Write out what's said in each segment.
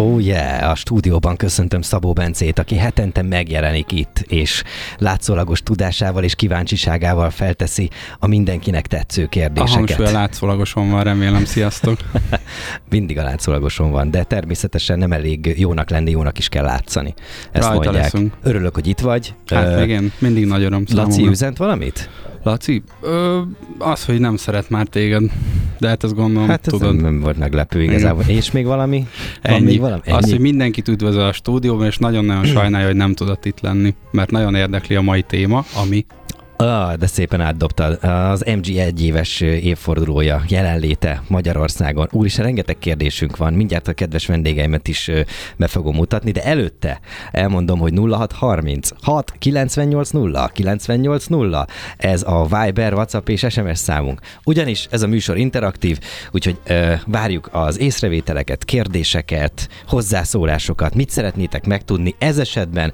Oh yeah, a stúdióban köszöntöm Szabó Bencét, aki hetente megjelenik itt, és látszólagos tudásával és kíváncsiságával felteszi a mindenkinek tetsző kérdéseket. A hangsúly a látszólagoson van, remélem, sziasztok. Mindig a látszólagoson van, de természetesen nem elég jónak lenni, jónak is kell látszani. Ezt Rajta mondják. Leszünk. Örülök, hogy itt vagy. Hát uh, igen, mindig nagy öröm Laci üzent valamit? Laci, ö, az, hogy nem szeret már téged, de hát ezt gondolom, hát ez tudod. Nem, nem volt meglepő igazából. Igen. És még valami? Ennyi. Van még valami? Ennyi. Az, hogy mindenkit üdvözöl a stúdióban, és nagyon-nagyon sajnálja, hogy nem tudott itt lenni, mert nagyon érdekli a mai téma, ami Ah, de szépen átdobtad. Az MG egy éves évfordulója, jelenléte Magyarországon. Úr is rengeteg kérdésünk van. Mindjárt a kedves vendégeimet is be fogom mutatni, de előtte elmondom, hogy 0630 6 98 0 98 0. Ez a Viber, WhatsApp és SMS számunk. Ugyanis ez a műsor interaktív, úgyhogy ö, várjuk az észrevételeket, kérdéseket, hozzászólásokat. Mit szeretnétek megtudni ez esetben?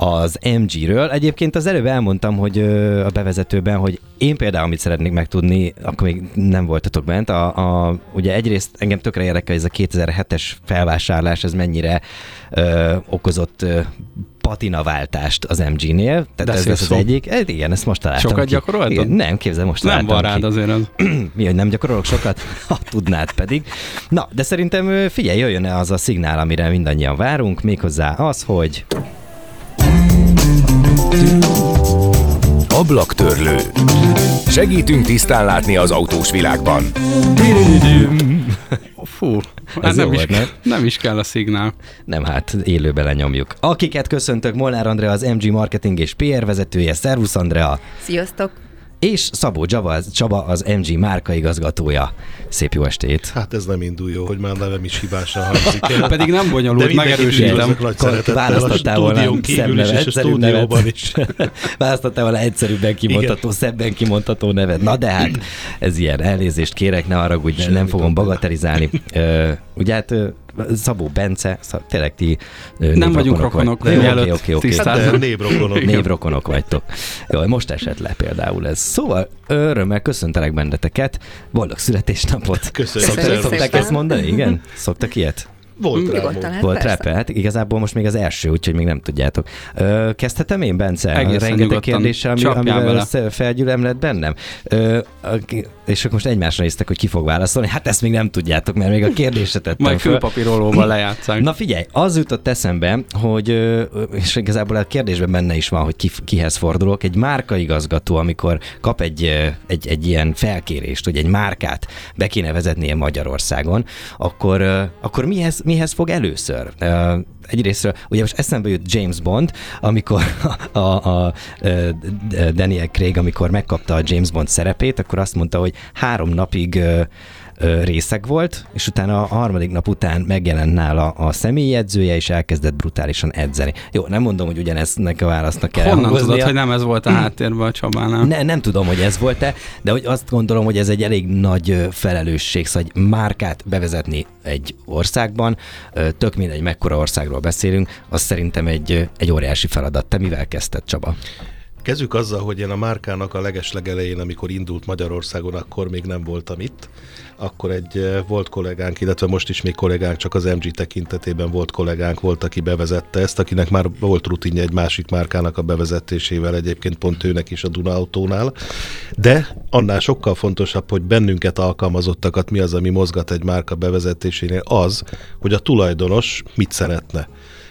Az MG-ről. Egyébként az előbb elmondtam, hogy a bevezetőben, hogy én például amit szeretnék megtudni, akkor még nem voltatok bent, a, a, ugye egyrészt engem tökre érdekel, ez a 2007-es felvásárlás, ez mennyire ö, okozott ö, patinaváltást az MG-nél. Tehát ez lesz az egyik. Ez, igen, ezt most találtam Sokat gyakoroltad? Igen, nem, képzel, most Nem van rád azért az. Mi, hogy nem gyakorolok sokat? Ha tudnád pedig. Na, de szerintem figyelj, jöjjön -e az a szignál, amire mindannyian várunk, méghozzá az, hogy... Ablaktörlő. Segítünk tisztán látni az autós világban. Fú, hát nem, is, nem? nem is kell a szignál. Nem, hát élőben lenyomjuk. Akiket köszöntök, Molnár Andrea, az MG Marketing és PR vezetője. Szervusz Andrea! Sziasztok! És Szabó Csaba, Csaba az MG márkaigazgatója. Szép jó estét! Hát ez nem indul jó, hogy már nevem is hibásan hangzik el. Pedig nem bonyolult, megerősítem. Választottál volna szebb nevet, és a stúdióban is. Választottál volna egyszerűbben kimondható, szebben kimondható nevet. Na de hát ez ilyen, elnézést kérek, ne arra, hogy nem fogom bagatelizálni. Ugye hát Szabó Bence, szab, tényleg ti Nem vagyunk rokonok, vagy. Oké, oké, oké. Okay. Névrokonok. Névrokonok vagytok. Jó, most esett le például ez. Szóval örömmel köszöntelek benneteket. Boldog születésnapot. Köszönjük. Szoktak ezt mondani? Igen? Szoktak ilyet? Volt rá. Volt rá, hát igazából most még az első, úgyhogy még nem tudjátok. Ö, kezdhetem én, Bence? Egészen Rengeteg kérdéssel, ami, amivel felgyűlöm lett bennem. Ö, és akkor most egymásra néztek, hogy ki fog válaszolni. Hát ezt még nem tudjátok, mert még a kérdésre tettem Majd fülpapírolóval lejátszák. Na figyelj, az jutott eszembe, hogy, és igazából a kérdésben benne is van, hogy ki, kihez fordulok. Egy márkaigazgató, amikor kap egy, egy, egy ilyen felkérést, hogy egy márkát be kéne vezetnie Magyarországon, akkor, akkor mihez, mihez fog először? Egyrésztről, ugye most eszembe jut James Bond, amikor a, a, a Daniel Craig, amikor megkapta a James Bond szerepét, akkor azt mondta, hogy három napig részeg volt, és utána a harmadik nap után megjelent nála a személyjegyzője, és elkezdett brutálisan edzeni. Jó, nem mondom, hogy ugyaneznek a válasznak kell Honnan hangoznia. tudod, hogy nem ez volt a háttérben a Csabánál? Ne, nem tudom, hogy ez volt-e, de hogy azt gondolom, hogy ez egy elég nagy felelősség, szóval egy márkát bevezetni egy országban, tök mindegy, mekkora országról beszélünk, az szerintem egy, egy óriási feladat. Te mivel kezdted, Csaba? Kezdjük azzal, hogy én a márkának a legeslegelején, amikor indult Magyarországon, akkor még nem voltam itt. Akkor egy eh, volt kollégánk, illetve most is még kollégánk, csak az MG tekintetében volt kollégánk, volt, aki bevezette ezt, akinek már volt rutinja egy másik márkának a bevezetésével, egyébként pont őnek is a Duna Autónál. De annál sokkal fontosabb, hogy bennünket alkalmazottakat mi az, ami mozgat egy márka bevezetésénél, az, hogy a tulajdonos mit szeretne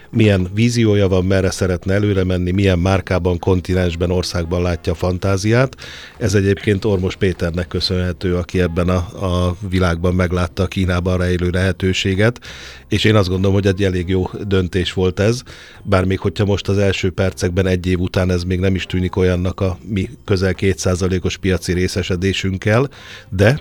milyen víziója van, merre szeretne előre menni, milyen márkában, kontinensben, országban látja a fantáziát. Ez egyébként Ormos Péternek köszönhető, aki ebben a, a világban meglátta a Kínában rejlő lehetőséget, és én azt gondolom, hogy egy elég jó döntés volt ez, bár még hogyha most az első percekben egy év után ez még nem is tűnik olyannak a mi közel kétszázalékos piaci részesedésünkkel, de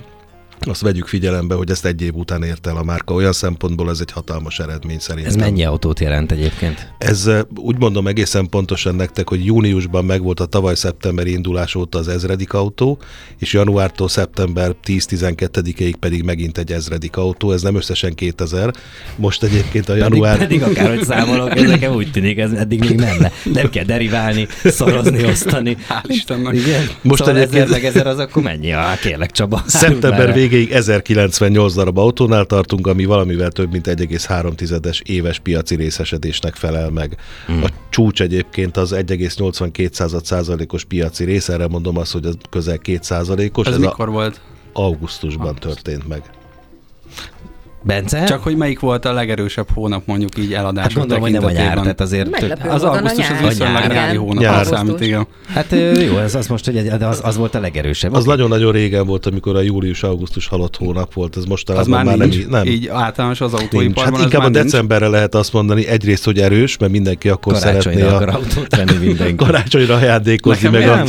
azt vegyük figyelembe, hogy ezt egy év után ért el a márka. Olyan szempontból ez egy hatalmas eredmény szerintem. Ez mennyi autót jelent egyébként? Ez úgy mondom egészen pontosan nektek, hogy júniusban megvolt a tavaly szeptemberi indulás óta az ezredik autó, és januártól szeptember 10-12-ig pedig megint egy ezredik autó. Ez nem összesen 2000. Most egyébként a január... Pedig, pedig akárhogy számolok, ez nekem úgy tűnik, ez eddig még nem. Nem kell deriválni, szorozni, osztani. Hál' Istennek. Igen. Most szóval egyébként... ezer meg ezer az akkor mennyi? Ah, kérlek Csaba. Szeptember végéig 1098 darab autónál tartunk, ami valamivel több mint 1,3-es éves piaci részesedésnek felel meg. Hmm. A csúcs egyébként az 1,82 százalékos piaci rész, erre mondom azt, hogy az közel 2 százalékos. Ez, Ez mikor a... volt? Augusztusban Augusztus. történt meg. Bence? Csak hogy melyik volt a legerősebb hónap mondjuk így eladás hát gondolom, hogy nem a nyár, tehát azért... Meglepő az augusztus az viszonylag nyári hónap nyár. számít, igen. Hát jó, ez az most, hogy az, az volt a legerősebb. Az nagyon-nagyon régen volt, amikor a július-augusztus halott hónap volt, ez most az már, már nincs, nem, nem. Így általános az autóiparban Hát inkább a decemberre lehet azt mondani, egyrészt, hogy erős, mert mindenki akkor szeretné a... autót venni mindenki. Karácsonyra ajándékozni, meg a,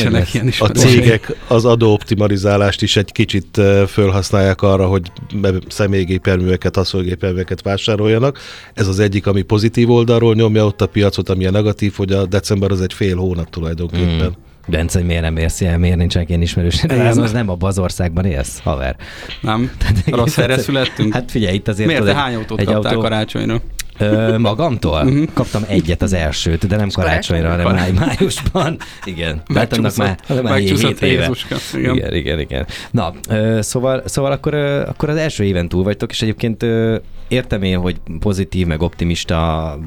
a cégek az adóoptimalizálást is egy kicsit fölhasználják arra, hogy személygéperműveket gépjárműveket, haszongépjárműveket vásároljanak. Ez az egyik, ami pozitív oldalról nyomja ott a piacot, ami a negatív, hogy a december az egy fél hónap tulajdonképpen. Mm. Bence, miért nem érsz ilyen, miért nincsenek ilyen ismerős? Ez az nem abban az országban élsz, haver. Nem, Tehát, rossz helyre születtünk. Hát figyelj, itt azért... Miért te hány autót kaptál autó... karácsonyra? Ö, magamtól? Uh-huh. Kaptam egyet az elsőt, de nem karácsonyra, hanem máj, májusban. Igen. Hát annak már, már 7 éve. Igen. igen, igen, igen. Na, ö, szóval, szóval akkor, ö, akkor az első éven túl vagytok, és egyébként ö, értem én, hogy pozitív, meg optimista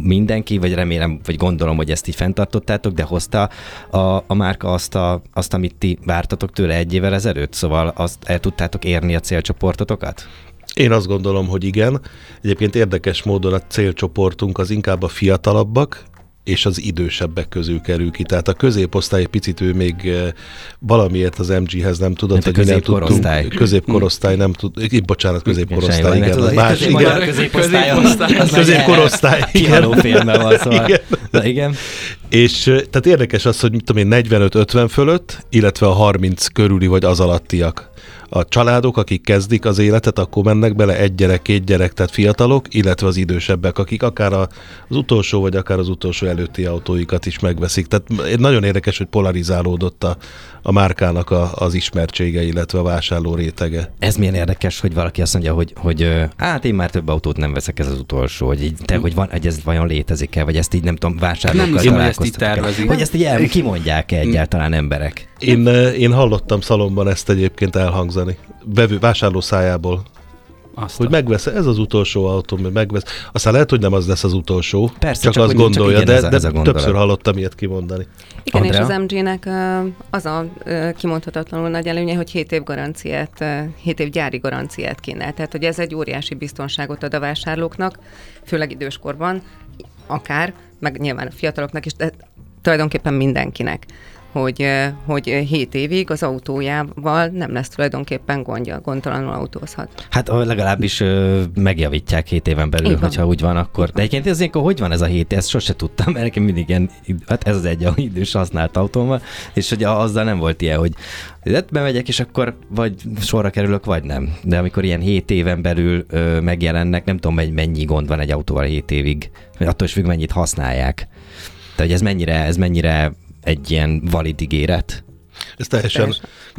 mindenki, vagy remélem, vagy gondolom, hogy ezt így fenntartottátok, de hozta a, a márka azt, a, azt, amit ti vártatok tőle egy évvel ezelőtt? Szóval azt el tudtátok érni a célcsoportotokat? Én azt gondolom, hogy igen. Egyébként érdekes módon a célcsoportunk az inkább a fiatalabbak, és az idősebbek közül kerül ki. Tehát a középosztály picit ő még eh, valamiért az MG-hez nem tudott, hogy. Nem középkorosztály nem tud, bocsánat, középkorosztály, igen. Tudod, más, igen. Középkorosztály. Középkorosztály. Kihaló filmmel van, szóval. Igen. Na, igen. És eh, tehát érdekes az, hogy mit tudom én, 45-50 fölött, illetve a 30 körüli vagy az alattiak a családok, akik kezdik az életet, akkor mennek bele egy gyerek, két gyerek, tehát fiatalok, illetve az idősebbek, akik akár az utolsó, vagy akár az utolsó előtti autóikat is megveszik. Tehát nagyon érdekes, hogy polarizálódott a, a márkának a, az ismertsége, illetve a vásárló rétege. Ez milyen érdekes, hogy valaki azt mondja, hogy, hogy hát én már több autót nem veszek, ez az utolsó, hogy így, te, hogy, van, hogy ez vajon létezik-e, vagy ezt így nem tudom, vásárlókkal nem, hogy ezt így tervezik. Hogy ezt így el, kimondják-e egyáltalán emberek? Én, én hallottam szalomban ezt egyébként elhangzani. Bevő, vásárló szájából. Azt hogy megvesz, ez az utolsó autó, mert megvesz. Aztán lehet, hogy nem az lesz az utolsó, Persze, csak, csak azt gondolja, csak de, ez a, ez a de többször hallottam ilyet kimondani. Igen, Andrea? és az MG-nek az a kimondhatatlanul nagy előnye, hogy 7 év garanciát, 7 év gyári garanciát kínál. Tehát, hogy ez egy óriási biztonságot ad a vásárlóknak, főleg időskorban, akár, meg nyilván a fiataloknak is, de tulajdonképpen mindenkinek hogy, hogy 7 évig az autójával nem lesz tulajdonképpen gondja, gondtalanul autózhat. Hát legalábbis megjavítják 7 éven belül, Igen. hogyha úgy van, akkor. De egyébként ez hogy van ez a 7 ezt sose tudtam, mert nekem mindig ilyen, hát ez az egy idős használt autómmal, és hogy azzal nem volt ilyen, hogy bemegyek, és akkor vagy sorra kerülök, vagy nem. De amikor ilyen 7 éven belül ö, megjelennek, nem tudom, hogy mennyi gond van egy autóval 7 évig, attól is függ, mennyit használják. Tehát ez mennyire, ez mennyire egy ilyen valid ígéret? Ez teljesen,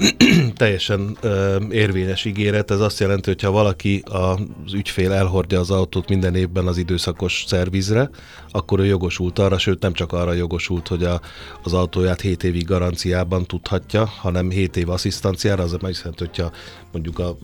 teljesen. ö, érvényes ígéret. Ez azt jelenti, hogy ha valaki az ügyfél elhordja az autót minden évben az időszakos szervizre, akkor ő jogosult arra, sőt nem csak arra jogosult, hogy a, az autóját 7 évig garanciában tudhatja, hanem 7 év asszisztanciára, az azt jelenti, hogyha mondjuk a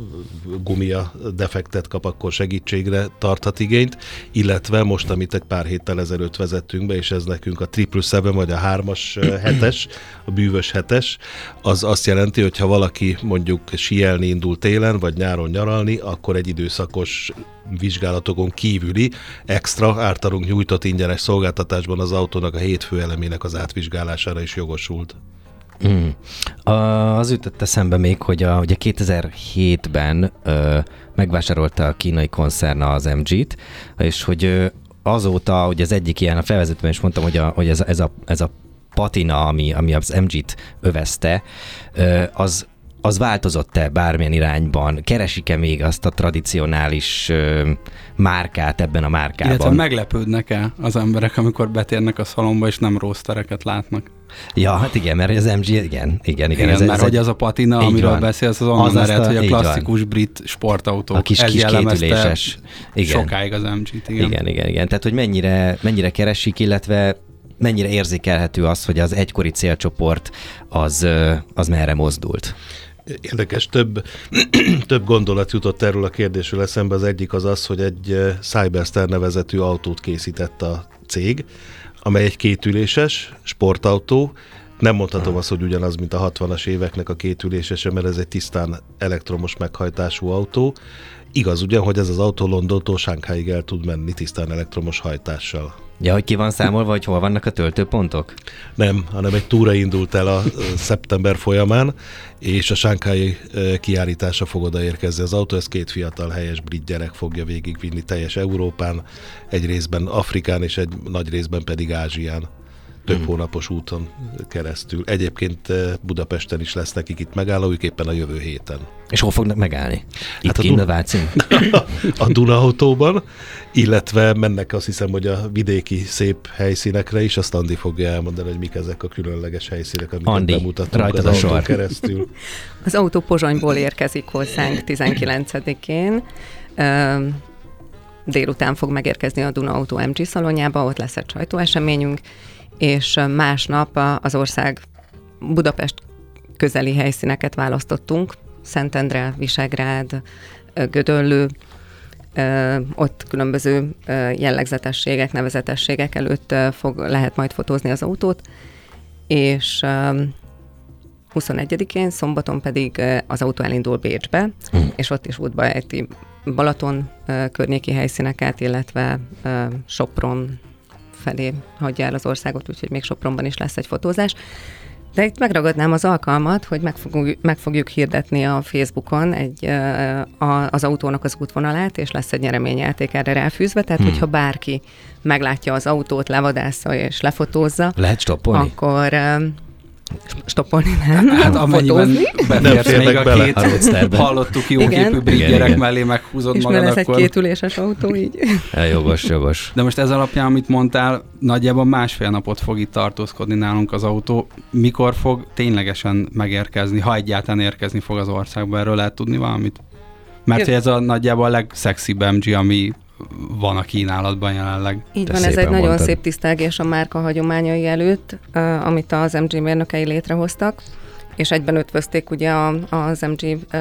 gumia defektet kap, akkor segítségre tarthat igényt, illetve most, amit egy pár héttel ezelőtt vezettünk be, és ez nekünk a triple seven, vagy a hármas hetes, a bűvös hetes, az azt jelenti, hogy ha valaki mondjuk sielni indul télen, vagy nyáron nyaralni, akkor egy időszakos vizsgálatokon kívüli extra általunk nyújtott ingyenes szolgáltatásban az autónak a hétfő elemének az átvizsgálására is jogosult. Mm. Az ütött eszembe még, hogy a, ugye 2007-ben ö, megvásárolta a kínai koncern az MG-t, és hogy ö, azóta, hogy az egyik ilyen, a felvezetőben is mondtam, hogy, a, hogy ez, ez, a, ez a patina, ami, ami az MG-t övezte, az az változott-e bármilyen irányban? Keresik-e még azt a tradicionális ö, márkát ebben a márkában? Illetve meglepődnek-e az emberek, amikor betérnek a szalomba, és nem rósztereket látnak? Ja, hát igen, mert az MG, igen, igen, igen. igen ez, mert ez hogy az a patina, amiről van. beszélsz, az onnan ered, hogy a klasszikus van. brit sportautó. A kis, ez kis kétüléses. Igen. Sokáig az MG-t, igen. Igen, igen, igen. Tehát, hogy mennyire, mennyire keresik, illetve mennyire érzékelhető az, hogy az egykori célcsoport az, az merre mozdult? Érdekes, több, több gondolat jutott erről a kérdésről eszembe. Az egyik az az, hogy egy Cyberstar nevezetű autót készített a cég, amely egy kétüléses sportautó, nem mondhatom azt, hogy ugyanaz, mint a 60-as éveknek a kétülésese, mert ez egy tisztán elektromos meghajtású autó. Igaz ugyan, hogy ez az autó Londontól Sánkháig el tud menni tisztán elektromos hajtással. Ja, hogy ki van számolva, hogy hol vannak a töltőpontok? Nem, hanem egy túra indult el a szeptember folyamán, és a sánkái kiállítása fog odaérkezni az autó. Ez két fiatal helyes brit gyerek fogja végigvinni teljes Európán, egy részben Afrikán és egy nagy részben pedig Ázsián több hmm. hónapos úton keresztül. Egyébként Budapesten is lesz nekik itt megállójuk éppen a jövő héten. És hol fognak megállni? Itt hát a, Dun- a, Dunautóban, illetve mennek azt hiszem, hogy a vidéki szép helyszínekre is, azt Andi fogja elmondani, hogy mik ezek a különleges helyszínek, amiket Andi, bemutatunk az a autó sor. keresztül. Az autó Pozsonyból érkezik hozzánk 19-én. Délután fog megérkezni a Duna Auto MG szalonjába, ott lesz egy sajtóeseményünk, és másnap az ország Budapest közeli helyszíneket választottunk, Szentendre, Visegrád, Gödöllő, ott különböző jellegzetességek, nevezetességek előtt fog, lehet majd fotózni az autót, és 21-én, szombaton pedig az autó elindul Bécsbe, mm. és ott is útba ejti Balaton környéki helyszíneket, illetve Sopron felé hagyja el az országot, úgyhogy még Sopronban is lesz egy fotózás. De itt megragadnám az alkalmat, hogy meg fogjuk, meg fogjuk hirdetni a Facebookon egy, a, az autónak az útvonalát, és lesz egy nyereményjáték erre ráfűzve, tehát hmm. hogyha bárki meglátja az autót, levadásza és lefotózza, lehet stoppolni? Akkor stoppolni nem. Hát amennyiben beférsz még a bele. két, hallottuk jó igen. képű brit gyerek igen. mellé meghúzod és magad, És akkor... egy kétüléses autó, így. Ja, jogos, jogos. De most ez alapján, amit mondtál, nagyjából másfél napot fog itt tartózkodni nálunk az autó. Mikor fog ténylegesen megérkezni, ha egyáltalán érkezni fog az országba? Erről lehet tudni valamit? Mert hogy ez a nagyjából a legszexibb MG, ami van a kínálatban jelenleg. Így van, ez egy nagyon szép tisztelgés a márka hagyományai előtt, amit az MG mérnökei létrehoztak, és egyben ötvözték ugye a, az MG uh,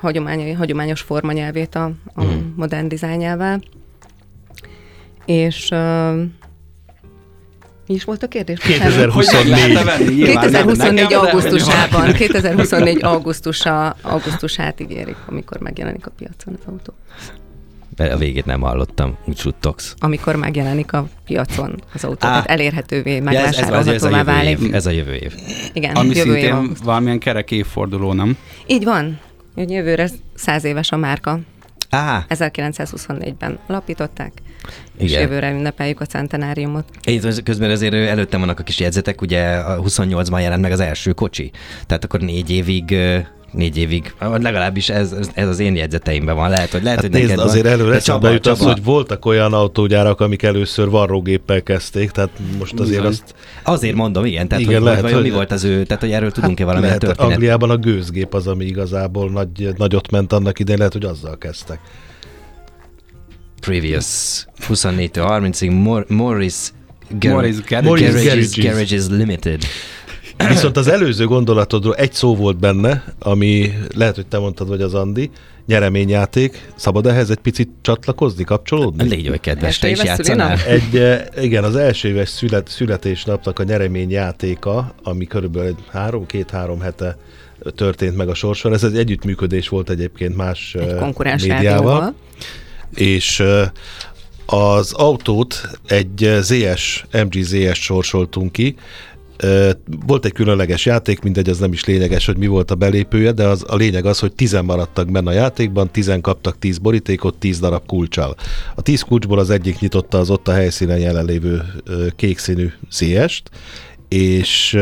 hagyományai, hagyományos formanyelvét a, a hmm. modern dizájnjával. És uh, mi is volt a kérdés? 2024. 2024 augusztusában, 2024 augusztusa, augusztusát ígérik, amikor megjelenik a piacon az autó a végét nem hallottam, úgy suttogsz. Amikor megjelenik a piacon az autó, Á, tehát elérhetővé, megvásárolhatóvá válik. Év, ez a jövő év. Igen, Ami jövő szintén év valamilyen kerek évforduló, nem? Így van. Hogy jövőre száz éves a márka. Á. 1924-ben alapították, és Igen. jövőre ünnepeljük a centenáriumot. Én közben azért előttem vannak a kis jegyzetek, ugye a 28-ban jelent meg az első kocsi, tehát akkor négy évig négy évig, legalábbis ez, ez az én jegyzeteimben van. Lehet, hogy lehet, hát hogy nézd, neked azért előre eszembe jut az, hogy voltak olyan autógyárak, amik először varrógéppel kezdték, tehát most azért Bizony. azt... Azért mondom, igen, tehát igen, hogy lehet, hogy mi volt az ő, tehát hogy erről tudunk-e hát valamilyen történet? Angliában a gőzgép az, ami igazából nagy, nagyot ment annak idején, lehet, hogy azzal kezdtek. Previous 24 30-ig Morris Morris Garages, Garages. Garages Limited. Viszont az előző gondolatodról egy szó volt benne, ami lehet, hogy te mondtad, vagy az Andi, nyereményjáték. Szabad ehhez egy picit csatlakozni, kapcsolódni? Légy vagy kedves, te is játszanál? Egy, eh, igen, az első éves szület, születésnapnak a nyereményjátéka, ami körülbelül három, két-három hete történt meg a sorson. Ez egy együttműködés volt egyébként más egy eh, médiával. És eh, az autót egy ZS, MG ZS sorsoltunk ki, volt egy különleges játék, mindegy, az nem is lényeges, hogy mi volt a belépője, de az, a lényeg az, hogy tizen maradtak benne a játékban, tizen kaptak tíz borítékot, tíz darab kulcsal. A tíz kulcsból az egyik nyitotta az ott a helyszínen jelenlévő kék színű CS-t, és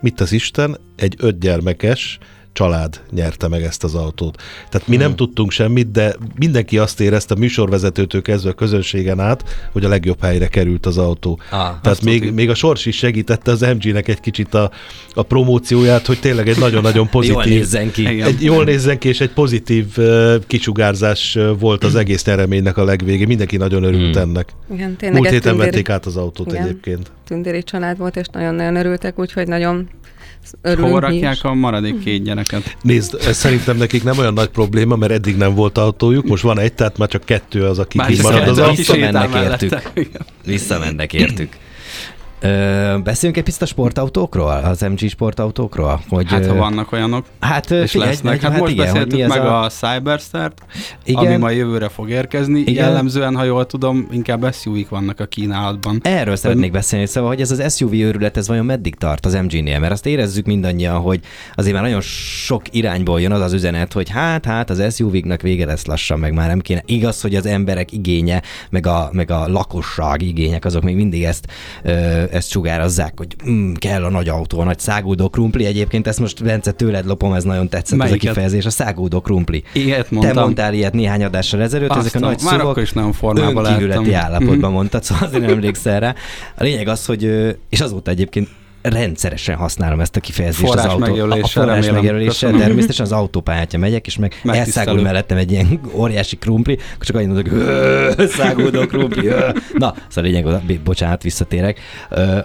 mit az Isten, egy öt gyermekes család nyerte meg ezt az autót. Tehát mi hmm. nem tudtunk semmit, de mindenki azt érezte, a műsorvezetőtől kezdve a közönségen át, hogy a legjobb helyre került az autó. Ah, Tehát még, még a sors is segítette az MG-nek egy kicsit a, a promócióját, hogy tényleg egy nagyon-nagyon pozitív... jól nézzen ki. Egy, jól nézzen ki, és egy pozitív uh, kisugárzás volt az egész nyereménynek a legvégén. Mindenki nagyon örült hmm. ennek. Igen, tényleg Múlt héten tündéri... vették át az autót Igen, egyébként. Tündéri család volt, és nagyon-nagyon örültek, úgyhogy nagyon örülünk Hol rakják a maradék két gyereket? Nézd, ez szerintem nekik nem olyan nagy probléma, mert eddig nem volt autójuk, most van egy, tehát már csak kettő az, aki marad az autó. Visszamennek értük. Visszamennek értük. Ö, beszéljünk egy picit a sportautókról, az MG sportautókról? Hogy, hát, ha vannak olyanok, hát, és figyelj, lesznek. Hát, hát most igen, beszéltük meg a, a Cyberstart, igen. ami majd jövőre fog érkezni. Igen. Jellemzően, ha jól tudom, inkább SUV-k vannak a kínálatban. Erről Ön... szeretnék beszélni, szóval, hogy ez az SUV őrület, ez vajon meddig tart az MG-nél? Mert azt érezzük mindannyian, hogy azért már nagyon sok irányból jön az az üzenet, hogy hát, hát az SUV-knak vége lesz lassan, meg már nem kéne. Igaz, hogy az emberek igénye, meg a, meg a lakosság igények, azok még mindig ezt ö, ezt sugározzák, hogy mm, kell a nagy autó, a nagy száguldó krumpli. Egyébként ezt most Bence tőled lopom, ez nagyon tetszett Melyiket? ez a kifejezés, a száguldó krumpli. Ilyet mondtam. Te mondtál ilyet néhány adással ezelőtt, Aztán, ezek a nagy már szuvok is nagyon formában állapotban mondtad, szóval azért nem emlékszel rá. A lényeg az, hogy, és azóta egyébként rendszeresen használom ezt a kifejezést forrás az autó. A forrás megjelöléssel, természetesen az autópályátja megyek, és meg elszágul mellettem egy ilyen óriási krumpli, akkor csak annyit mondok, száguldó krumpli. Na, szóval lényeg, bocsánat, visszatérek,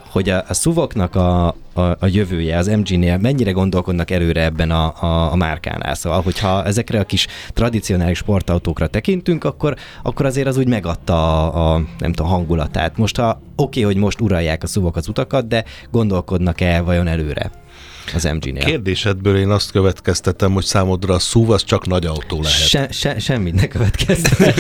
hogy a, a szuvoknak a, a, a jövője az MG-nél, mennyire gondolkodnak előre ebben a, a, a márkánál. Szóval, hogyha ezekre a kis tradicionális sportautókra tekintünk, akkor, akkor azért az úgy megadta a, a nem tudom, hangulatát. Most ha oké, okay, hogy most uralják a szuvok az utakat, de gondolkodnak-e vajon előre? Az MG-nél. Kérdésedből én azt következtetem, hogy számodra a SUV az csak nagy autó lehet. Se, se, semmit ne következtetem.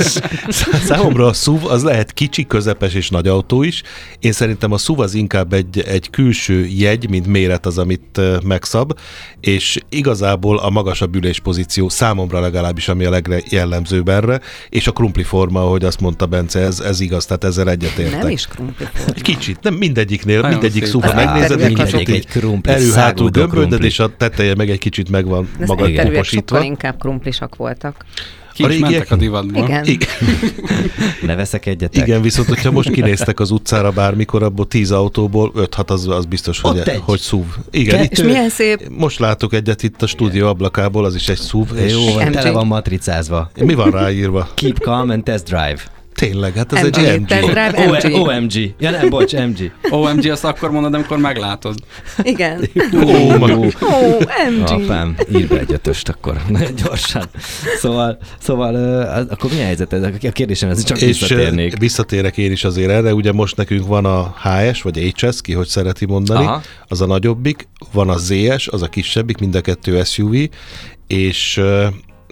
Számomra a SUV az lehet kicsi, közepes és nagy autó is. Én szerintem a SUV az inkább egy, egy külső jegy, mint méret az, amit megszab, és igazából a magasabb üléspozíció számomra legalábbis, ami a legjellemzőbb erre, és a krumpli forma, ahogy azt mondta Bence, ez, ez igaz, tehát ezzel egyetértek. Nem is krumpli forma. Kicsit, nem mindegyiknél, Nagyon mindegyik SUV, ha megnézed, mindegyik egy krumpli, elő, gömböldöd, és a teteje meg egy kicsit meg van maga sokkal inkább krumplisak voltak. Ki a is mentek a divatból. Igen. Igen. ne veszek egyetek. Igen, viszont hogyha most kinéztek az utcára bármikor, abból tíz autóból, öt hat az, az biztos, hogy, egy. hogy SUV. Igen, Ke- itt, és milyen szép. Most látok egyet itt a stúdió ablakából, az is egy SUV. Jó, és tele van matricázva. Mi van ráírva? Keep calm and test drive. Tényleg, hát ez MG. egy MG. MG. OMG. Ja nem, bocs, MG. OMG azt akkor mondod, amikor meglátod. Igen. Ó, MG. Apám, ír be egy ötöst akkor, nagyon gyorsan. Szóval, szóval uh, akkor mi a helyzet? A kérdésem, ez csak és visszatérnék. visszatérek én is azért erre, ugye most nekünk van a HS, vagy HS, ki hogy szereti mondani, Aha. az a nagyobbik, van a ZS, az a kisebbik, mind a kettő SUV, és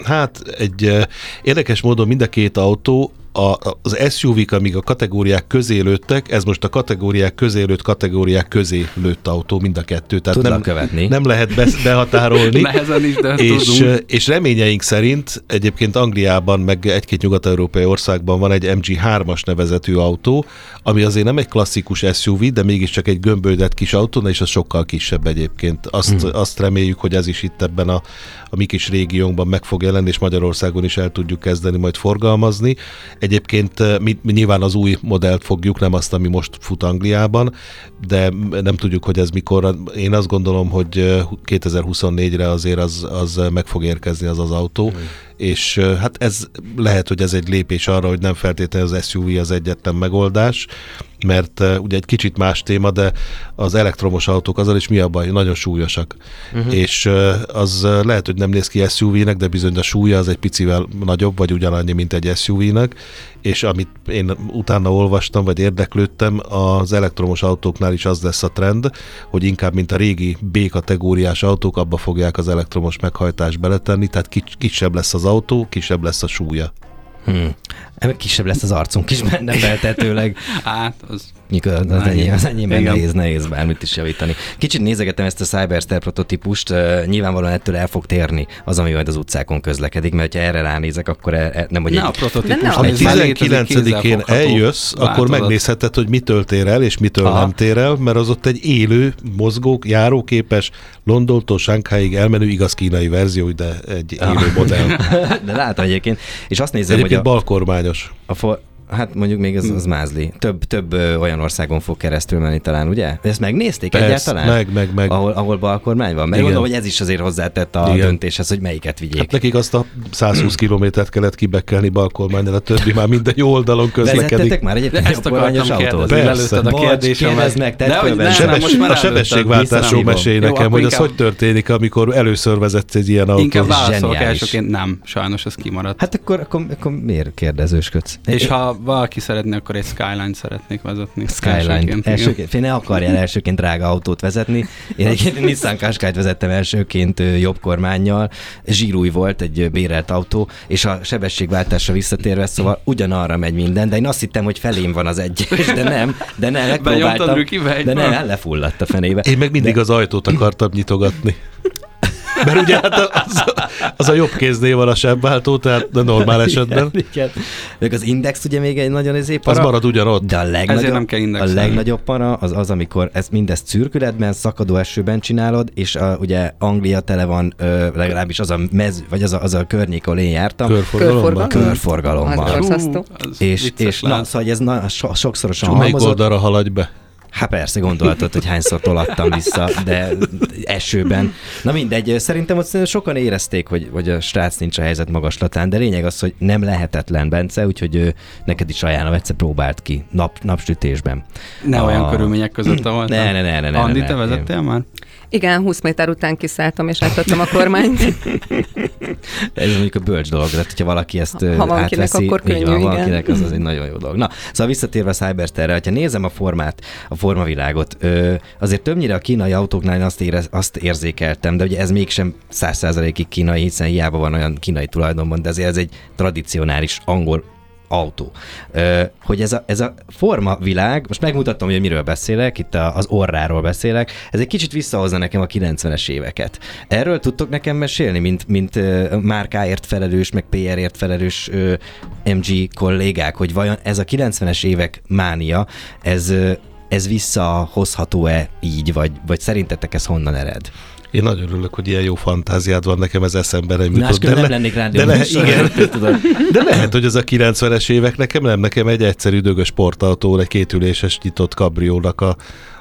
hát egy érdekes módon mind a két autó a, az SUV-k, amíg a kategóriák közé lőttek, ez most a kategóriák közé lőtt kategóriák közé lőtt autó, mind a kettő. Tehát nem, követni. nem lehet be, behatárolni. Nehezen is, de és, és reményeink szerint egyébként Angliában, meg egy-két nyugat-európai országban van egy MG3-as nevezetű autó, ami azért nem egy klasszikus SUV, de mégiscsak egy gömböldett kis autó, és az sokkal kisebb egyébként. Azt, hmm. azt reméljük, hogy ez is itt ebben a, a mi kis régiónkban meg fog jelenni, és Magyarországon is el tudjuk kezdeni majd forgalmazni. Egyébként mi, mi nyilván az új modellt fogjuk, nem azt, ami most fut Angliában, de nem tudjuk, hogy ez mikor. Én azt gondolom, hogy 2024-re azért az, az meg fog érkezni az az autó, mm. és hát ez lehet, hogy ez egy lépés arra, hogy nem feltétlenül az SUV az egyetlen megoldás, mert uh, ugye egy kicsit más téma, de az elektromos autók azzal is mi a baj? Nagyon súlyosak. Uh-huh. És uh, az uh, lehet, hogy nem néz ki SUV-nek, de bizony a súlya az egy picivel nagyobb, vagy ugyanannyi, mint egy SUV-nek, és amit én utána olvastam, vagy érdeklődtem, az elektromos autóknál is az lesz a trend, hogy inkább, mint a régi B-kategóriás autók, abba fogják az elektromos meghajtást beletenni, tehát kisebb lesz az autó, kisebb lesz a súlya. Hmm. Kisebb lesz az arcunk is benne feltetőleg. hát, az Mondjuk az, enyém, az enyémben Igen. nehéz, nehéz bármit is javítani. Kicsit nézegetem ezt a Cyberstar prototípust, nyilvánvalóan ettől el fog térni az, ami majd az utcákon közlekedik, mert ha erre ránézek, akkor e, e, nem, hogy Ne egy, a De prototípus, Ha a- nézd, már létezik 19-én kézzelfogható eljössz, akkor változat. megnézheted, hogy mitől tér el, és mitől Aha. nem tér el, mert az ott egy élő, mozgó, járóképes, Londontól Sánkháig elmenő igaz kínai verzió, de egy élő modell. de látom egyébként, és azt nézem, hogy Egyébként a, balkormányos. a for, Hát mondjuk még az, az mázli. Több, több ö, olyan országon fog keresztül menni talán, ugye? Ezt megnézték Persze, egyáltalán? meg, meg, meg. Ahol, ahol balkormány van? Mert Igen. gondolom, hogy ez is azért hozzátett a Igen. döntéshez, hogy melyiket vigyék. Hát nekik azt a 120 kilométert kellett kibekkelni balkormányon, a többi már minden jó oldalon közlekedik. Már egyébként ezt akartam kérdezni, Persze. előtted a kérdésemet. meg, a sebességváltásról mesélj Jó, nekem, hogy az hogy történik, amikor először vezetsz egy ilyen autót. Inkább válaszolok elsőként, nem, sajnos ez kimaradt. Hát akkor, akkor, akkor miért kérdezősködsz? és ha valaki szeretné, akkor egy Skyline szeretnék vezetni. Skyline. Elsőként. Elsőként, fél ne akarjál elsőként drága autót vezetni. Én egyébként Nissan Qashqai-t vezettem elsőként jobb kormányjal, zsírúj volt egy bérelt autó, és a sebességváltásra visszatérve, szóval ugyanarra megy minden, de én azt hittem, hogy felém van az egyes, de nem, de nem, megpróbáltam, egy de el lefulladt a fenébe. Én meg mindig az ajtót akartam nyitogatni. Mert ugye hát az, az a jobb kéznél van a sebváltó, tehát a normál esetben. Igen, igen. Meg az index ugye még egy nagyon ezé Az para. marad ugyanott. De a legnagyobb, nem kell a legnagyobb para az az, amikor ezt mindezt szürkületben, szakadó esőben csinálod, és a, ugye Anglia tele van, ö, legalábbis az a mez, vagy az a, az a környék, ahol én jártam, Körforgalomban. körforgalommal. Az borzasztó. Az és, és na, szóval ez na, so, sokszorosan Melyik halmozott. oldalra haladj be? Hát persze, gondolhatod, hogy hányszor tolattam vissza, de esőben. Na mindegy, szerintem ott sokan érezték, hogy, hogy a srác nincs a helyzet magaslatán, de lényeg az, hogy nem lehetetlen, Bence, úgyhogy neked is ajánlom, egyszer próbált ki nap, napsütésben. Ne olyan A- körülmények között voltam. Ne, ne, ne, ne, ne, Andi, ne, te ne. vezettél már? Igen, 20 méter után kiszálltam, és átadtam a kormányt. Ez mondjuk a bölcs dolog, tehát hogyha valaki ezt Ha kinek, átveszi, akkor így könnyű, van, igen. valakinek az, az egy nagyon jó dolog. Na, szóval visszatérve a Cybersterre, hogyha nézem a formát, a formavilágot, ö, azért többnyire a kínai autóknál én azt, érez, azt érzékeltem, de ugye ez mégsem száz százalékig kínai, hiszen hiába van olyan kínai tulajdonban, de azért ez egy tradicionális angol autó. Hogy ez a, ez a formavilág, most megmutatom, hogy miről beszélek, itt a, az orráról beszélek, ez egy kicsit visszahozza nekem a 90-es éveket. Erről tudtok nekem mesélni, mint, mint márkáért felelős, meg PR-ért felelős MG kollégák, hogy vajon ez a 90-es évek mánia, ez, ez visszahozható-e így, vagy, vagy szerintetek ez honnan ered? Én nagyon örülök, hogy ilyen jó fantáziád van, nekem ez eszembe nem jutott. Máskül nem lennék de, rádió le, műsor, igen, de lehet, hogy ez a 90-es évek nekem nem, nekem egy egyszerű dögös sportautó, egy kétüléses nyitott kabriónak a,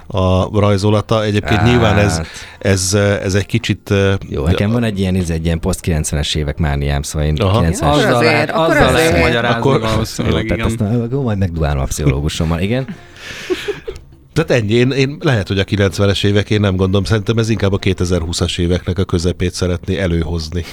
a rajzolata. Egyébként nyilván ez, Hát. ez, ez egy kicsit... Jó, nekem van egy ilyen, ez egy ilyen poszt 90-es évek mániám, szóval én Aha. 90-es Akkor Azzal lehet, azzal lehet magyarázni Akkor- valószínűleg, Jó, tehát igen. aztán akkor majd megdugálom a pszichológusommal, igen. Tehát ennyi, én, én lehet, hogy a 90-es évek, én nem gondolom, szerintem ez inkább a 2020-as éveknek a közepét szeretné előhozni.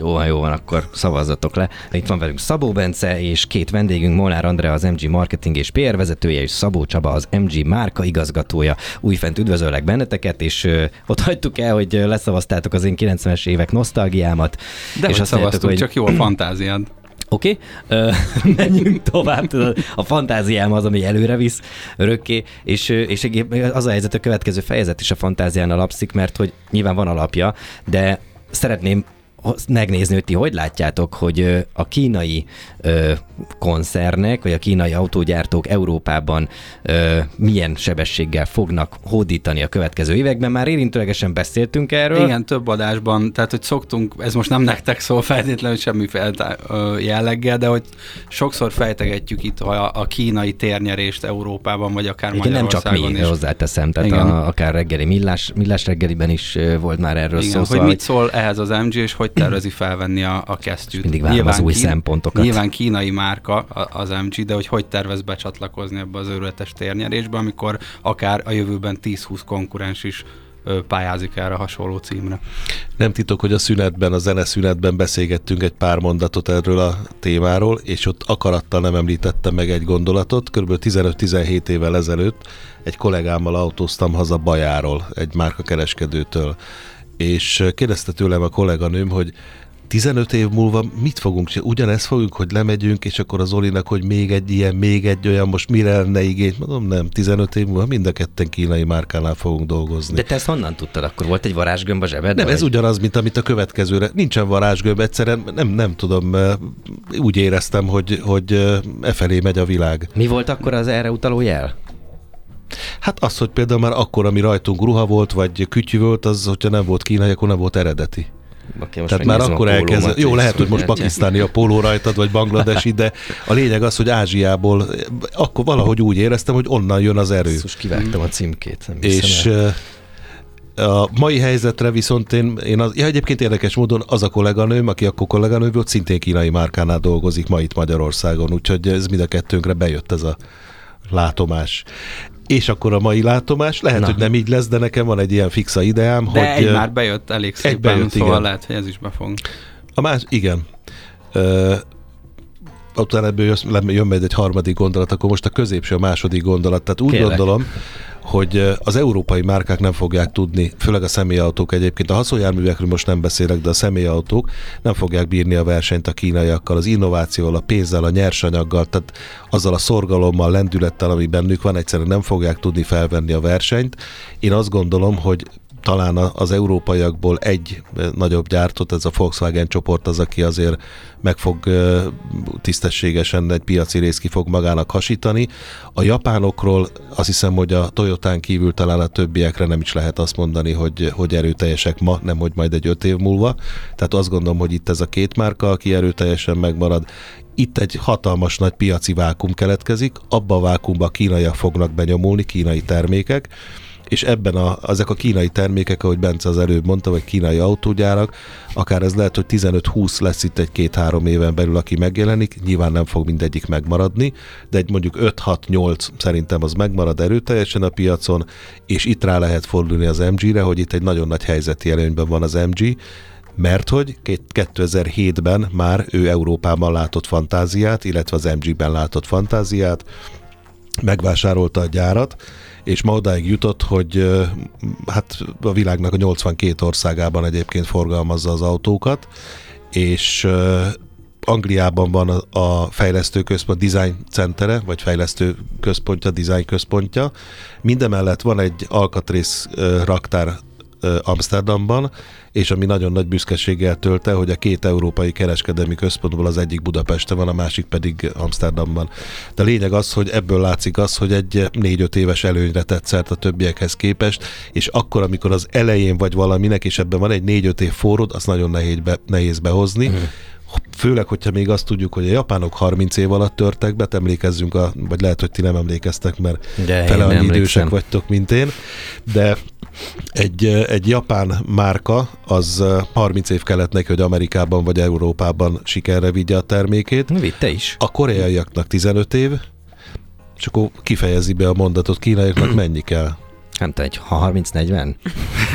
Jó jó van, akkor szavazzatok le. Itt van velünk Szabó Bence és két vendégünk, Molnár Andrea, az MG marketing és PR vezetője, és Szabó Csaba, az MG márka igazgatója. Újfent üdvözöllek benneteket, és ö, ott hagytuk el, hogy leszavaztátok az én 90-es évek nosztalgiámat. De és azt szavaztuk, hogy csak jó a fantáziád. Oké, okay. menjünk tovább. A fantáziám az, ami előre visz örökké, és, és az a helyzet, a következő fejezet is a fantázián alapszik, mert hogy nyilván van alapja, de szeretném megnézni, hogy ti hogy látjátok, hogy a kínai ö, koncernek, vagy a kínai autógyártók Európában ö, milyen sebességgel fognak hódítani a következő években. Már érintőlegesen beszéltünk erről. Igen, több adásban, tehát hogy szoktunk, ez most nem nektek szól feltétlenül semmi feltá- jelleggel, de hogy sokszor fejtegetjük itt a, a kínai térnyerést Európában, vagy akár Igen, nem csak Magyarországon mi, is. hozzáteszem, tehát Igen. a, akár reggeli millás, millás reggeliben is volt már erről Igen, szó. hogy szóval, mit szól ehhez az MG, és hogy tervezi felvenni a, a kesztyűt. mindig várom az új szempontokat. Nyilván kínai márka az MG, de hogy hogy tervez becsatlakozni ebbe az őrületes térnyerésbe, amikor akár a jövőben 10-20 konkurens is pályázik erre hasonló címre. Nem titok, hogy a szünetben, a zene szünetben beszélgettünk egy pár mondatot erről a témáról, és ott akarattal nem említettem meg egy gondolatot. Körülbelül 15-17 évvel ezelőtt egy kollégámmal autóztam haza Bajáról, egy márkakereskedőtől, és kérdezte tőlem a kolléganőm, hogy 15 év múlva mit fogunk csinálni? Ugyanezt fogjuk, hogy lemegyünk, és akkor az Olinak, hogy még egy ilyen, még egy olyan, most mire lenne igény? Mondom, nem, 15 év múlva mind a ketten kínai márkánál fogunk dolgozni. De te ezt honnan tudtad? Akkor volt egy varázsgömb a zsebedben? Nem, ez ugyanaz, mint amit a következőre. Nincsen varázsgömb, egyszerűen nem, nem tudom, úgy éreztem, hogy, hogy e felé megy a világ. Mi volt akkor az erre utaló jel? Hát az, hogy például már akkor, ami rajtunk ruha volt, vagy kütyű volt, az, hogyha nem volt kínai, akkor nem volt eredeti. Okay, most Tehát már akkor elkezd. Jó, lehet, hogy most pakisztán. pakisztáni a póló rajtad, vagy bangladesi, de a lényeg az, hogy Ázsiából, akkor valahogy úgy éreztem, hogy onnan jön az erő. Szus, kivágtam a címkét. Nem És a mai helyzetre viszont én, én az, ja, egyébként érdekes módon az a kolléganőm, aki akkor kolléganő volt, szintén kínai márkánál dolgozik ma itt Magyarországon, úgyhogy ez mind a kettőnkre bejött ez a látomás. És akkor a mai látomás, lehet, Na. hogy nem így lesz, de nekem van egy ilyen fixa ideám, de hogy... egy már bejött elég szépen, egy bejött, szóval igen. lehet, hogy ez is befog. A más, igen. Uh, utána ebből jön, jön majd egy harmadik gondolat, akkor most a középső, a második gondolat. Tehát úgy Kérlek. gondolom, hogy az európai márkák nem fogják tudni, főleg a személyautók egyébként, a haszonjárművekről most nem beszélek, de a személyautók nem fogják bírni a versenyt a kínaiakkal, az innovációval, a pénzzel, a nyersanyaggal, tehát azzal a szorgalommal, lendülettel, ami bennük van, egyszerűen nem fogják tudni felvenni a versenyt. Én azt gondolom, hogy talán az európaiakból egy nagyobb gyártott, ez a Volkswagen csoport az, aki azért meg fog tisztességesen egy piaci részt ki fog magának hasítani. A japánokról azt hiszem, hogy a Toyotán kívül talán a többiekre nem is lehet azt mondani, hogy, hogy erőteljesek ma, nem hogy majd egy öt év múlva. Tehát azt gondolom, hogy itt ez a két márka, aki erőteljesen megmarad, itt egy hatalmas nagy piaci vákum keletkezik, abba a vákumba kínaiak fognak benyomulni, kínai termékek, és ebben a, ezek a kínai termékek, ahogy Bence az előbb mondta, vagy kínai autógyárak, akár ez lehet, hogy 15-20 lesz itt egy két-három éven belül, aki megjelenik, nyilván nem fog mindegyik megmaradni, de egy mondjuk 5-6-8 szerintem az megmarad erőteljesen a piacon, és itt rá lehet fordulni az MG-re, hogy itt egy nagyon nagy helyzeti előnyben van az MG, mert hogy 2007-ben már ő Európában látott fantáziát, illetve az MG-ben látott fantáziát, megvásárolta a gyárat, és ma odáig jutott, hogy hát a világnak a 82 országában egyébként forgalmazza az autókat, és Angliában van a fejlesztő központ, design centere, vagy fejlesztő központja, design központja. Mindemellett van egy alkatrész raktár Amsterdamban, és ami nagyon nagy büszkeséggel tölte, hogy a két európai kereskedelmi központból az egyik Budapesten van, a másik pedig Amsterdamban. De lényeg az, hogy ebből látszik az, hogy egy négy-öt éves előnyre tett szert a többiekhez képest, és akkor, amikor az elején vagy valaminek, és ebben van egy négy-öt év forrod, az nagyon nehéz, be, nehéz behozni. Mm főleg, hogyha még azt tudjuk, hogy a japánok 30 év alatt törtek be, emlékezzünk, a, vagy lehet, hogy ti nem emlékeztek, mert de fele annyi idősek vagytok, mint én, de egy, egy japán márka, az 30 év kellett neki, hogy Amerikában vagy Európában sikerre vigye a termékét. Vitte is. A koreaiaknak 15 év, és akkor kifejezi be a mondatot, kínaiaknak mennyi kell? Nem tudom, egy 30-40?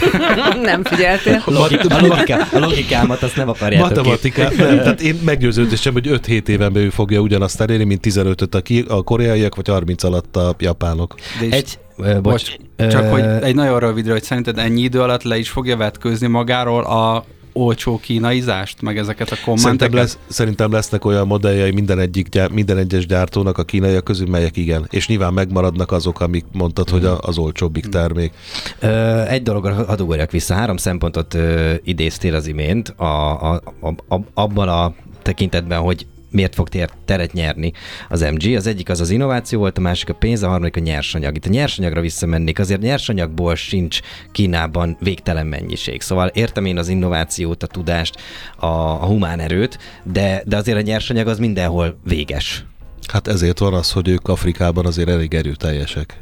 nem figyeltél. A, logika, a, logika, a logikámat azt nem akarjátok Matematika, nem, tehát én meggyőződésem, hogy 5-7 éven belül fogja ugyanazt elérni, mint 15-öt a, ki, a koreaiak, vagy 30 alatt a japánok. De is, egy, bocs, bocs, csak hogy egy nagyon rövidre, hogy szerinted ennyi idő alatt le is fogja vetkőzni magáról a olcsó kínaizást, meg ezeket a kommenteket? Szerintem, lesz, szerintem lesznek olyan modelljei minden, egyik, gyár, minden egyes gyártónak a kínaiak közül, melyek igen. És nyilván megmaradnak azok, amik mondtad, hogy az olcsóbbik termék. Ö, egy dologra hadd ugorjak vissza. Három szempontot ö, idéztél az imént a, a, a, a, abban a tekintetben, hogy miért fog teret nyerni az MG. Az egyik az az innováció volt, a másik a pénz, a harmadik a nyersanyag. Itt a nyersanyagra visszamennék, azért nyersanyagból sincs Kínában végtelen mennyiség. Szóval értem én az innovációt, a tudást, a, a humán erőt, de, de azért a nyersanyag az mindenhol véges. Hát ezért van az, hogy ők Afrikában azért elég erőteljesek.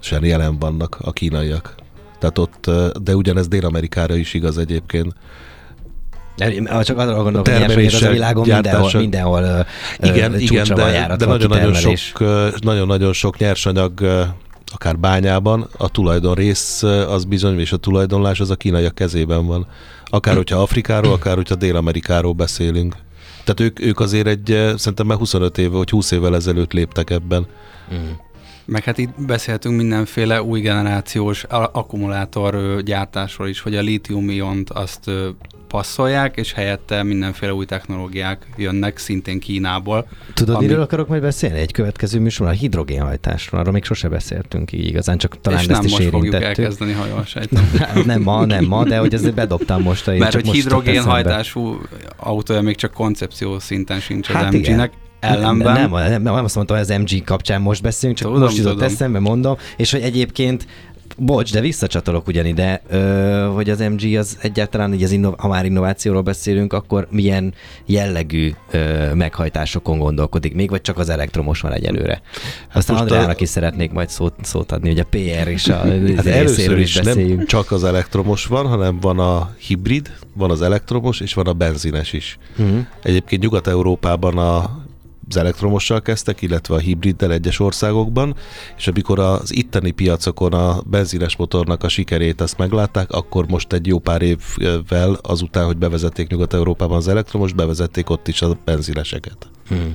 Sen jelen vannak a kínaiak. Tehát ott, de ugyanez Dél-Amerikára is igaz egyébként. Csak arra gondolok, hogy az a világon mindenhol, mindenhol igen, igen, de, de nagyon-nagyon sok, nagyon-nagyon sok nyersanyag akár bányában, a tulajdon rész az bizony, és a tulajdonlás az a kínaiak kezében van. Akár hogyha Afrikáról, akár hogyha Dél-Amerikáról beszélünk. Tehát ők, ők azért egy, szerintem már 25 éve vagy 20 évvel ezelőtt léptek ebben. Mm. Meg hát itt beszéltünk mindenféle új generációs akkumulátor gyártásról is, hogy a lítium-iont azt passzolják, és helyette mindenféle új technológiák jönnek szintén Kínából. Tudod, ami... miről akarok majd beszélni? Egy következő műsor a hidrogénhajtásról, arról még sose beszéltünk így igazán, csak talán és ezt nem is most fogjuk érintettük. elkezdeni, ha jól sejtem. nem ma, nem ma, de hogy azért bedobtam most. Mert csak hogy hidrogénhajtású autója még csak koncepció szinten sincs az Hát MG-nek. Ellenben. Nem, nem, nem, nem azt mondtam, hogy az MG kapcsán most beszélünk, csak Tudom, most jutott tudom. eszembe, mondom, és hogy egyébként Bocs, de visszacsatolok ugyanide, ö, hogy az MG az egyáltalán, így az inno- ha már innovációról beszélünk, akkor milyen jellegű ö, meghajtásokon gondolkodik még, vagy csak az elektromos van egyelőre. Aztán most Andrának a- is szeretnék majd szót, szót adni, hogy a PR és a Hát először is is beszéljünk. nem csak az elektromos van, hanem van a hibrid, van az elektromos, és van a benzines is. Uh-huh. Egyébként Nyugat-Európában a az elektromossal kezdtek, illetve a hibriddel egyes országokban, és amikor az itteni piacokon a benzines motornak a sikerét ezt meglátták, akkor most egy jó pár évvel azután, hogy bevezették Nyugat-Európában az elektromos, bevezették ott is a benzineseket. Uh-huh.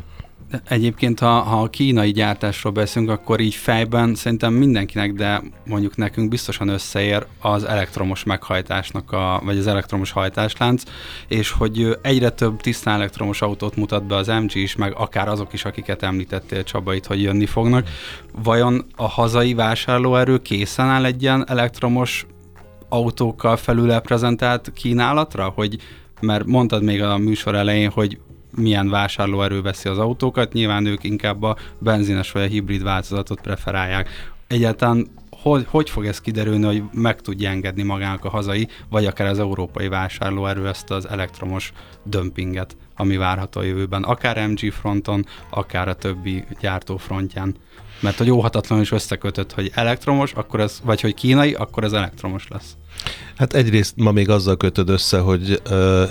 Egyébként, ha, ha a kínai gyártásról beszélünk, akkor így fejben szerintem mindenkinek, de mondjuk nekünk biztosan összeér az elektromos meghajtásnak, a, vagy az elektromos hajtáslánc, és hogy egyre több tisztán elektromos autót mutat be az MG is, meg akár azok is, akiket említettél Csaba itt, hogy jönni fognak. Vajon a hazai vásárlóerő készen áll egy ilyen elektromos autókkal felül prezentált kínálatra, hogy mert mondtad még a műsor elején, hogy milyen vásárlóerő veszi az autókat, nyilván ők inkább a benzines vagy a hibrid változatot preferálják. Egyáltalán hogy, hogy fog ez kiderülni, hogy meg tudja engedni magának a hazai, vagy akár az európai vásárlóerő ezt az elektromos dömpinget, ami várható a jövőben, akár MG fronton, akár a többi gyártó frontján. Mert hogy óhatatlanul is összekötött, hogy elektromos, akkor ez, vagy hogy kínai, akkor ez elektromos lesz. Hát egyrészt ma még azzal kötöd össze, hogy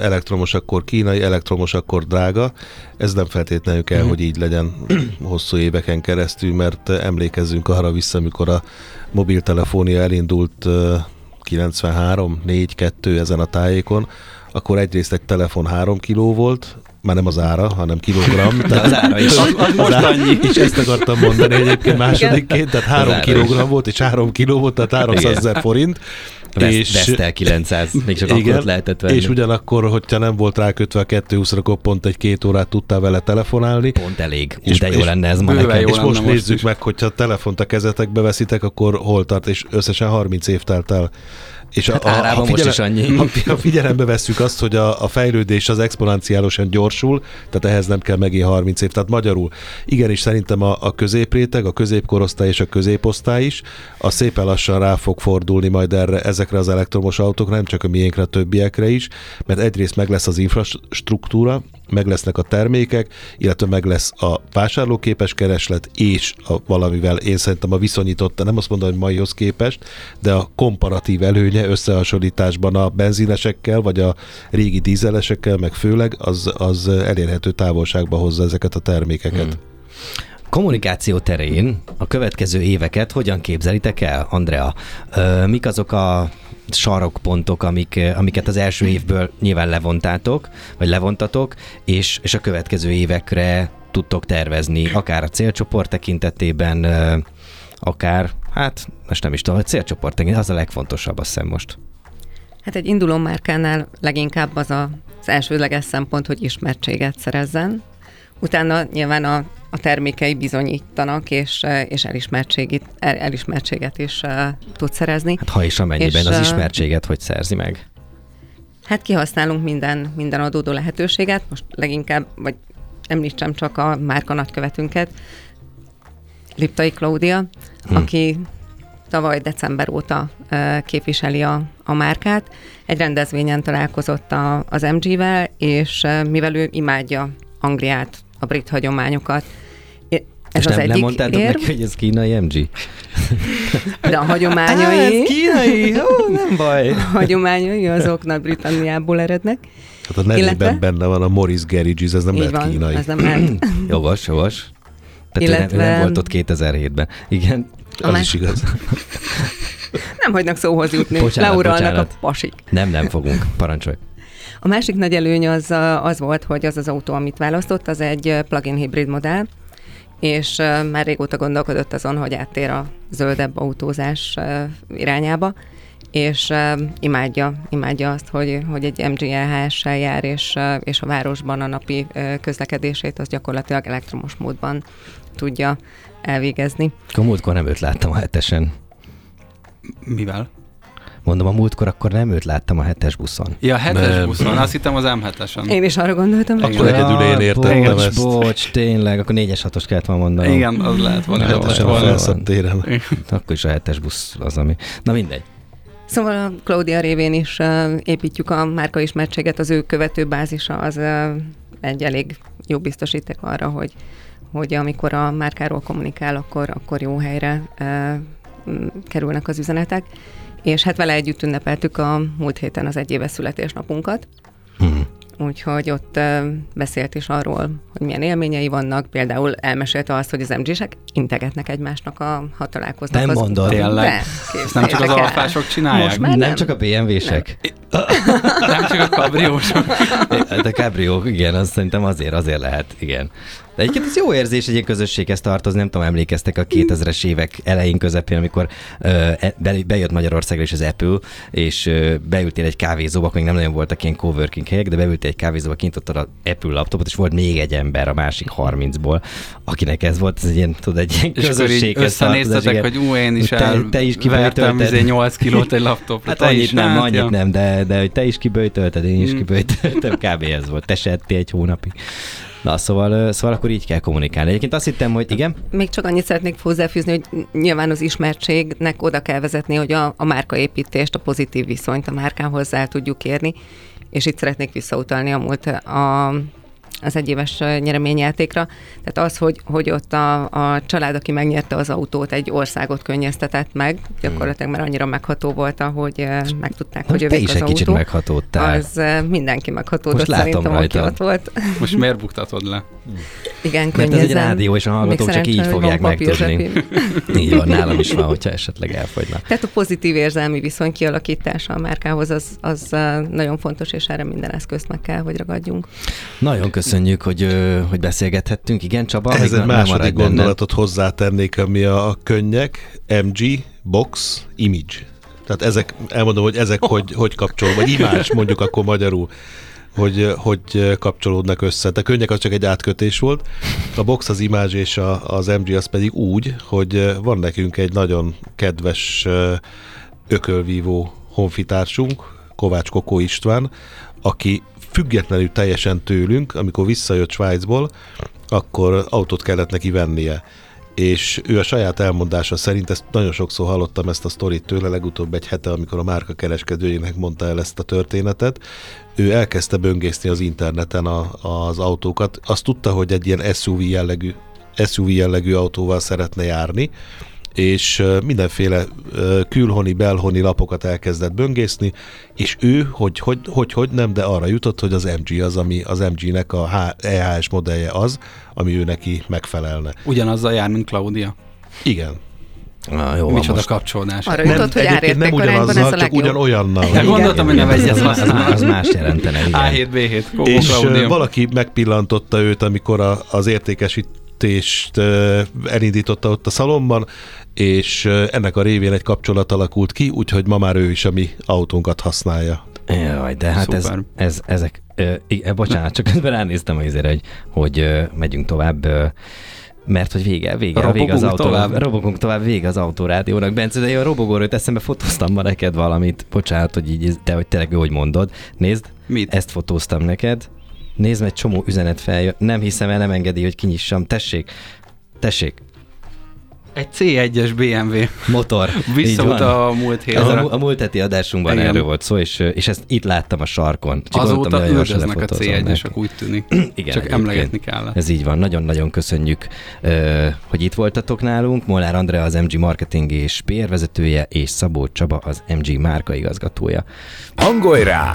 elektromos akkor kínai, elektromos akkor drága. Ez nem feltétlenül kell, Mhm. hogy így legyen hosszú éveken keresztül, mert emlékezzünk arra vissza, amikor a mobiltelefónia elindult ö, 93, 4, 2 ezen a tájékon, akkor egyrészt egy telefon 3 kiló volt, már nem az ára, hanem kilogramm. De az ára is. Az, az most annyi. És ezt akartam mondani egyébként másodikként, tehát 3 ára kilogramm volt, és 3 kiló volt, tehát 300 ezer forint. Vesz, Vestel 900, még csak akkor ott lehetett venni. és ugyanakkor, hogyha nem volt rákötve a 220 akkor pont egy két órát tudtál vele telefonálni. Pont elég. És- de jó és lenne ez ma nekem. és most most nézzük is. meg, hogyha a telefont a kezetekbe veszitek, akkor hol tart, és összesen 30 év telt el. És Hát árában most is annyi. Ha, figyelembe vesszük azt, hogy a, a fejlődés az exponenciálisan gyorsul, tehát ehhez nem kell megint 30 év. Tehát magyarul igenis szerintem a, a középréteg, a középkorosztály és a középosztály is, a szépen lassan rá fog fordulni majd erre, ezekre az elektromos autókra, nem csak a miénkre, a többiekre is, mert egyrészt meg lesz az infrastruktúra, meg lesznek a termékek, illetve meg lesz a vásárlóképes kereslet, és a, valamivel én szerintem a viszonyított, nem azt mondom, hogy maihoz képest, de a komparatív előnye összehasonlításban a benzinesekkel, vagy a régi dízelesekkel, meg főleg, az, az elérhető távolságba hozza ezeket a termékeket. Hmm. Kommunikáció terén a következő éveket hogyan képzelitek el, Andrea? Mik azok a sarokpontok, amik, amiket az első évből nyilván levontátok, vagy levontatok, és, és a következő évekre tudtok tervezni, akár a célcsoport tekintetében, ö, akár, hát most nem is tudom, a célcsoport tekintetében, az a legfontosabb, azt hiszem most. Hát egy induló márkánál leginkább az a, az elsődleges szempont, hogy ismertséget szerezzen. Utána nyilván a, a termékei bizonyítanak, és, eh, és elismertséget, el, elismertséget is uh, tud szerezni. Hát ha is amennyiben És, az ö, ismertséget hogy szerzi meg. Hát kihasználunk minden, minden adódó lehetőséget, most leginkább, vagy említsem csak a márka nagykövetünket, Liptai Klaudia, Hm. aki tavaly december óta képviseli a, a márkát. Egy rendezvényen találkozott a, az MG-vel, és mivel ő imádja Angliát, a brit hagyományokat, ez és az nem, egyik nem mondtátok érv, neki, hogy ez kínai MG? de a hagyományai, kínai? Ó, nem baj. a hagyományai azok Nagy-Britanniából erednek. Hát a nevében Illetve- benne van a Morris Garages, ez nem Így lehet van, kínai. ez nem lehet. Jogos, jogos. Tehát Illetve... ő, nem, ő nem volt ott 2007-ben. Igen. Az más- is igaz. Nem hagynak szóhoz jutni, Bocsánat, leuralnak bocsánat. a pasik. Nem, nem fogunk. Parancsolj. A másik nagy előny az, az volt, hogy az az autó, amit választott, az egy plug-in hibrid modell, és már régóta gondolkodott azon, hogy áttér a zöldebb autózás irányába, és imádja, imádja azt, hogy, hogy egy MGLHS-sel jár, és, és a városban a napi közlekedését az gyakorlatilag elektromos módban tudja elvégezni. A múltkor nem őt láttam a hetesen. Mivel? Mondom, a múltkor akkor nem őt láttam a hetes buszon. Ja, a hetes Nem. buszon, azt hittem az M7-esen. Én is arra gondoltam, hogy Akkor egyedül én értettem bocs, ezt. Bocs, tényleg, akkor 4-es 6-os kellett volna mondanom. Igen, az lehet volna. A jó. volna. felszabb téren. Akkor is a hetes busz az, ami... Na mindegy. Szóval a Claudia révén is uh, építjük a márka ismertséget, az ő követő bázisa az uh, egy elég jó biztosíték arra, hogy, hogy amikor a márkáról kommunikál, akkor, akkor jó helyre uh, kerülnek az üzenetek. És hát vele együtt ünnepeltük a múlt héten az egyéves születésnapunkat, Mhm. úgyhogy ott beszélt is arról, hogy milyen élményei vannak. Például elmesélte azt, hogy az MG-sek integetnek egymásnak, a, ha találkoznak. Nem az mondod. Tényleg? Nem csak az alfások csinálják? Most már Nem, nem. csak a BMW-sek. Nem csak a kabriósok. De Cabrio, igen, az szerintem azért, azért lehet, igen. De egyébként ez jó érzés egy ilyen közösséghez tartozni, nem tudom, emlékeztek a 2000-es évek elején, közepén, amikor ö, e- be- bejött Magyarországra is az Apple, és ö, beültél egy kávézóba, akkor még nem nagyon voltak ilyen coworking helyek, de beültél egy kávézóba, kintottad az Apple laptopot, és volt még egy ember a másik 30-ból, akinek ez volt, ez egy ilyen, tudod, egy ilyen közösséghez tartozás, összenéztetek, hogy ú, én is Te- te is vertem kiböjtölted. izé 8 kilót egy laptopra. Hát annyit nem, hát, annyit ja. nem, de, de hogy te is kiböjtölted, én is Mm. kiböjtöltem, kb. ez volt. Te se egy hónapig. Na, szóval, szóval akkor így kell kommunikálni. Egyébként azt hittem, hogy igen, Még csak annyit szeretnék hozzáfűzni, hogy nyilván az ismertségnek oda kell vezetni, hogy a, a márkaépítést, a pozitív viszonyt a márkához el tudjuk érni, és itt szeretnék visszautalni a múlt a, az egyéves nyereményjátékra. Tehát az, hogy, hogy ott a, a család, aki megnyerte az autót, egy országot könnyeztetett meg, gyakorlatilag már annyira megható volt, hogy eh, megtudták, hogy, övék is az egy kicsit autó. meghatódtál. Az mindenki meghatódott Most látom szerintem, aki rajtad. ott volt. Most miért buktatod le? Igen, Mert ez egy rádió, és a hallgatók csak így fogják megtudni. Így van, nálam is van, hogyha esetleg elfogyna. Tehát a pozitív érzelmi viszony kialakítása a márkához az, az nagyon fontos, és erre minden eszközt meg kell, hogy ragadjunk. Nagyon köszönjük, hogy, hogy beszélgethettünk. Igen, Csaba? Ez egy második maradj benned. gondolatot hozzátennék, ami a, könnyek, MG, Box, Image. Tehát ezek, elmondom, hogy ezek hogy, hogy kapcsol, vagy imás mondjuk akkor magyarul, hogy, hogy kapcsolódnak össze. De a könnyek az csak egy átkötés volt. A box, az imázs és a, az MG az pedig úgy, hogy van nekünk egy nagyon kedves ökölvívó honfitársunk, Kovács Kokó István, aki függetlenül teljesen tőlünk, amikor visszajött Svájcból, akkor autót kellett neki vennie. És ő a saját elmondása szerint, ezt nagyon sokszor hallottam ezt a sztorit tőle, legutóbb egy hete, amikor a márka kereskedőjének mondta el ezt a történetet, ő elkezdte böngészni az interneten a, az autókat. Azt tudta, hogy egy ilyen SUV jellegű, SUV jellegű autóval szeretne járni, és mindenféle külhoni, belhoni lapokat elkezdett böngészni, és ő, hogy, hogy, hogy, hogy nem, de arra jutott, hogy az MG az, ami az MG-nek a EHS modellje az, ami ő neki megfelelne. Ugyanazzal jár, mint Claudia. Igen. Na, jó, Micsoda most. kapcsolódás. Arra jutott, hogy egyébként nem árértékarányban ez a csak ugyanolyannal. Ja, gondoltam, hogy ne vegye az, az, az, más jelentene, igen. A7, B7, Kókó És ö, Claudia. valaki megpillantotta őt, amikor a, az értékesítést elindította ott a szalomban, és ennek a révén egy kapcsolat alakult ki, úgyhogy ma már ő is a mi autónkat használja. Jaj, de hát ez, Szuper. ez, ezek, igen, bocsánat, csak közben ránéztem azért, hogy, hogy megyünk tovább, mert hogy vége, vége, Robogunk vége az autó, tovább? robogunk tovább, vége az autórádiónak. Bence, de én a robogóról jut eszembe fotóztam ma neked valamit, bocsánat, hogy így, de hogy tényleg, hogy mondod. Nézd, Mit? ezt fotóztam neked, nézd, egy csomó üzenet feljött, nem hiszem el, nem engedi, hogy kinyissam, tessék, tessék, Egy C1-es BMW. motor. Visszautal a múlt Ez hétre. a, a múlt heti adásunkban Igen. erről volt szó, és, és ezt itt láttam a sarkon. Csak Azóta üldöznek a lefotózom neki. C1-esek, úgy tűnik. Igen, Csak emlegetni kell. Ez így van. Nagyon-nagyon köszönjük, hogy itt voltatok nálunk. Molnár Andrea az MG marketing és PR vezetője, és Szabó Csaba az MG márka igazgatója. Hangolj rá!